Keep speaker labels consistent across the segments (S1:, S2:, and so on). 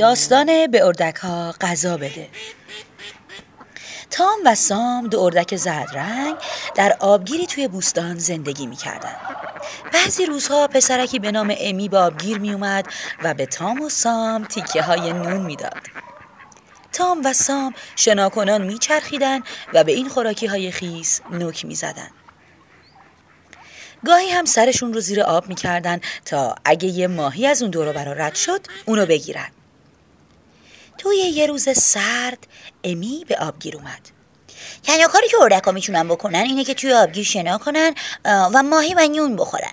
S1: داستان به اردک ها غذا بده تام و سام دو اردک زرد رنگ در آبگیری توی بوستان زندگی می‌کردن بعضی روزها پسرکی به نام امی به آبگیر میومد و به تام و سام تیکه های نون می‌داد. تام و سام شناکنان میچرخیدن و به این خوراکی های خیس نوک می‌زدن. گاهی هم سرشون رو زیر آب می‌کردن تا اگه یه ماهی از اون دورو برا رد شد اونو بگیرن. توی یه روز سرد امی به آبگیر اومد.
S2: تنها کاری که اردکا می‌تونن بکنن اینه که توی آبگیر شنا کنن و ماهی و نون بخورن.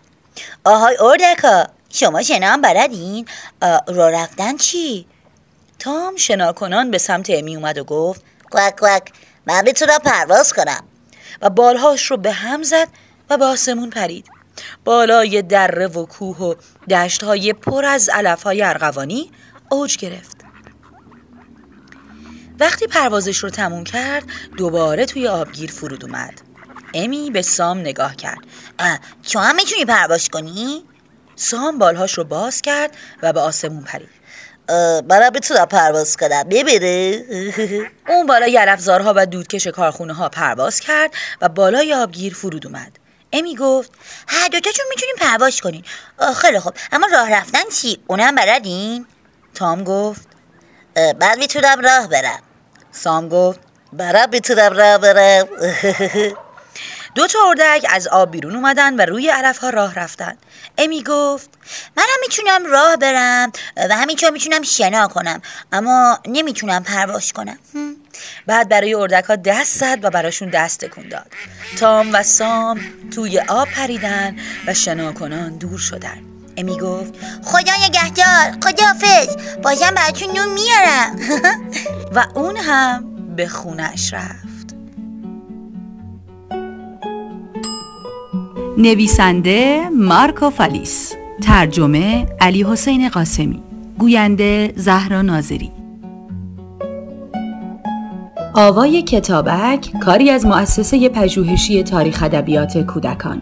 S2: آهای اردکا شما شنا هم بلدین را رفتن چی؟
S1: تام شناکنان به سمت امی اومد و گفت
S2: کوک کوک من بتونم پرواز کنم.
S1: و بالهاش رو به هم زد و به آسمون پرید. بالای دره و کوه و دشت های پر از علف های ارغوانی اوج گرفت. وقتی پروازش رو تموم کرد دوباره توی آبگیر فرود اومد. امی به سام نگاه کرد.
S2: تو هم می‌تونی پرواز کنی؟
S1: سام بالهاش رو باز کرد و به آسمون پرید.
S2: منم بتونم پرواز کنم ببینه
S1: اون بالای افزارها و دودکش کارخونه ها پرواز کرد و بالای آبگیر فرود اومد. امی گفت
S2: هر دوتاشون می‌تونیم پرواز کنین. خیلی خوب. اما راه رفتن چی؟ اونم بلدین؟
S1: تام گفت
S2: من می‌تونم راه برم.
S1: سام گفت
S2: برم می‌تونم راه برم.
S1: دو تا اردک از آب بیرون اومدن و روی علف ها راه رفتن. امی گفت
S2: منم می‌تونم راه برم و همینطور می‌تونم شنا کنم اما نمی‌تونم پرواز کنم.
S1: بعد برای اردک ها دست زد و براشون دست تکون داد. تام و سام توی آب پریدن و شنا کنان دور شدن. امی گفت
S2: خدا نگهدار خداحافظ بازم براتون نون میارم.
S1: و اون هم به خونش رفت.
S3: نویسنده مارکو فالیس ترجمه علی حسین قاسمی گوینده زهرا ناظری. آوای کتابک کاری از مؤسسه پژوهشی تاریخ ادبیات کودکان.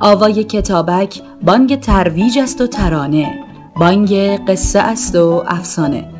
S3: آوای کتابک بانگ ترویج است و ترانه. بانگ قصه است و افسانه.